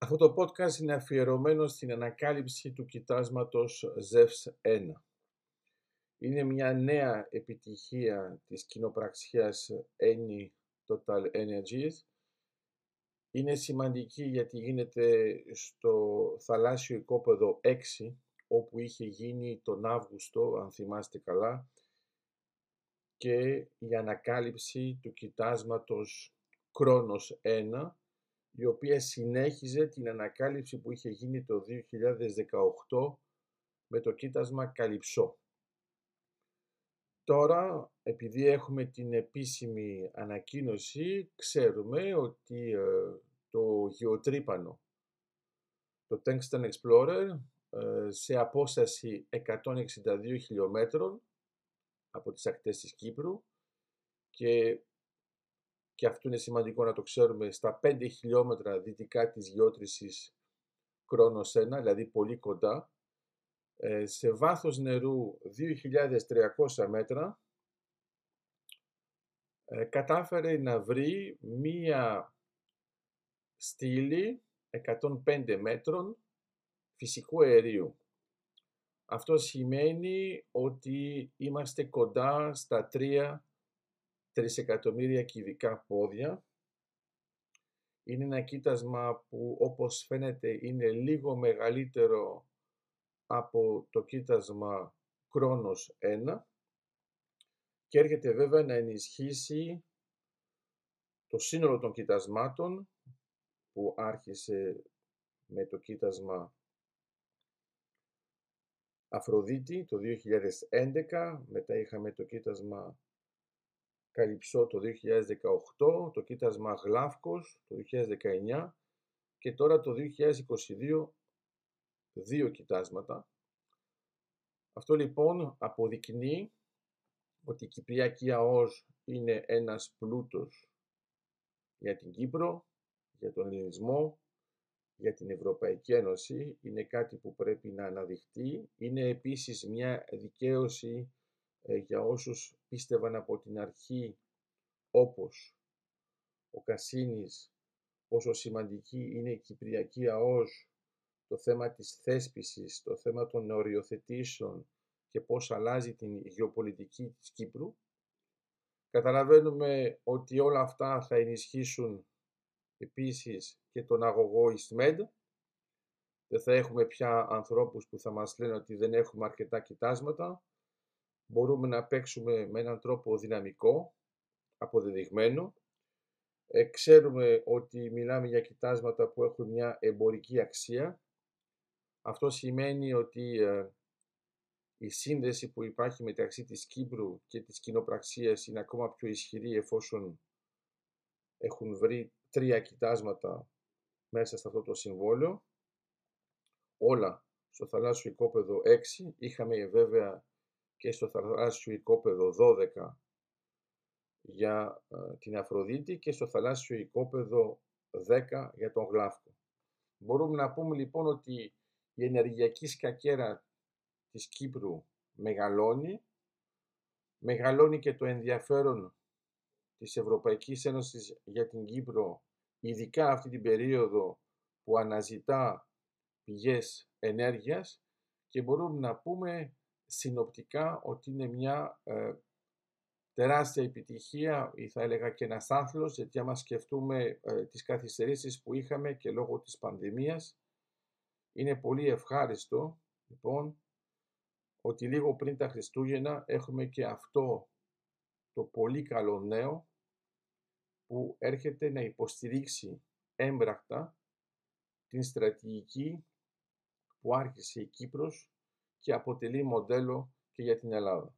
Αυτό το podcast είναι αφιερωμένο στην ανακάλυψη του κοιτάσματος ZEVS 1. Είναι μια νέα επιτυχία της κοινοπραξίας Any Total Energies. Είναι σημαντική γιατί γίνεται στο θαλάσσιο οικόπεδο 6, όπου είχε γίνει τον Αύγουστο, αν θυμάστε καλά, και η ανακάλυψη του κοιτάσματος Κρόνος 1, η οποία συνέχιζε την ανακάλυψη που είχε γίνει το 2018 με το κοίτασμα Καλυψό. Τώρα, επειδή έχουμε την επίσημη ανακοίνωση, ξέρουμε ότι ε, το γεωτρύπανο, το Tungsten Explorer, ε, σε απόσταση 162 χιλιόμετρων από τις ακτές της Κύπρου και και αυτό είναι σημαντικό να το ξέρουμε, στα 5 χιλιόμετρα δυτικά της γεώτρησης Κρόνος 1, δηλαδή πολύ κοντά, ε, σε βάθος νερού 2.300 μέτρα, ε, κατάφερε να βρει μία στήλη 105 μέτρων φυσικού αερίου. Αυτό σημαίνει ότι είμαστε κοντά στα 3 τρισεκατομμύρια κυβικά πόδια. Είναι ένα κοίτασμα που όπως φαίνεται είναι λίγο μεγαλύτερο από το κοίτασμα Κρόνος 1 και έρχεται βέβαια να ενισχύσει το σύνολο των κοιτασμάτων που άρχισε με το κοίτασμα Αφροδίτη το 2011, μετά είχαμε το κοίτασμα Καλυψό το 2018, το κοίτασμα Γλάφκος το 2019 και τώρα το 2022 δύο κοιτάσματα. Αυτό λοιπόν αποδεικνύει ότι η Κυπριακή ΑΟΣ είναι ένας πλούτος για την Κύπρο, για τον ελληνισμό, για την Ευρωπαϊκή Ένωση. Είναι κάτι που πρέπει να αναδειχτεί. Είναι επίσης μια δικαίωση ε, για όσους πίστευαν από την αρχή όπως ο Κασίνης πόσο σημαντική είναι η Κυπριακή ΑΟΣ, το θέμα της θέσπισης, το θέμα των οριοθετήσεων και πώς αλλάζει την γεωπολιτική της Κύπρου. Καταλαβαίνουμε ότι όλα αυτά θα ενισχύσουν επίσης και τον αγωγό Ισμέντ. Δεν θα έχουμε πια ανθρώπους που θα μας λένε ότι δεν έχουμε αρκετά κοιτάσματα μπορούμε να παίξουμε με έναν τρόπο δυναμικό, αποδεδειγμένο. Ε, ξέρουμε ότι μιλάμε για κοιτάσματα που έχουν μια εμπορική αξία. Αυτό σημαίνει ότι ε, η σύνδεση που υπάρχει μεταξύ της Κύπρου και της κοινοπραξίας είναι ακόμα πιο ισχυρή εφόσον έχουν βρει τρία κοιτάσματα μέσα σε αυτό το συμβόλαιο. Όλα στο θαλάσσιο οικόπεδο 6. Είχαμε βέβαια και στο θαλάσσιο οικόπεδο 12 για ε, την Αφροδίτη και στο θαλάσσιο οικόπεδο 10 για τον Γλάφκο. Μπορούμε να πούμε λοιπόν ότι η ενεργειακή σκακέρα της Κύπρου μεγαλώνει, μεγαλώνει και το ενδιαφέρον της Ευρωπαϊκής Ένωσης για την Κύπρο, ειδικά αυτή την περίοδο που αναζητά πηγές ενέργειας και μπορούμε να πούμε συνοπτικά ότι είναι μια ε, τεράστια επιτυχία ή θα έλεγα και ένας άθλος γιατί άμα σκεφτούμε ε, τις καθυστερήσεις που είχαμε και λόγω της πανδημίας είναι πολύ ευχάριστο λοιπόν ότι λίγο πριν τα Χριστούγεννα έχουμε και αυτό το πολύ καλό νέο που έρχεται να υποστηρίξει έμπρακτα την στρατηγική που άρχισε η Κύπρος και αποτελεί μοντέλο και για την Ελλάδα.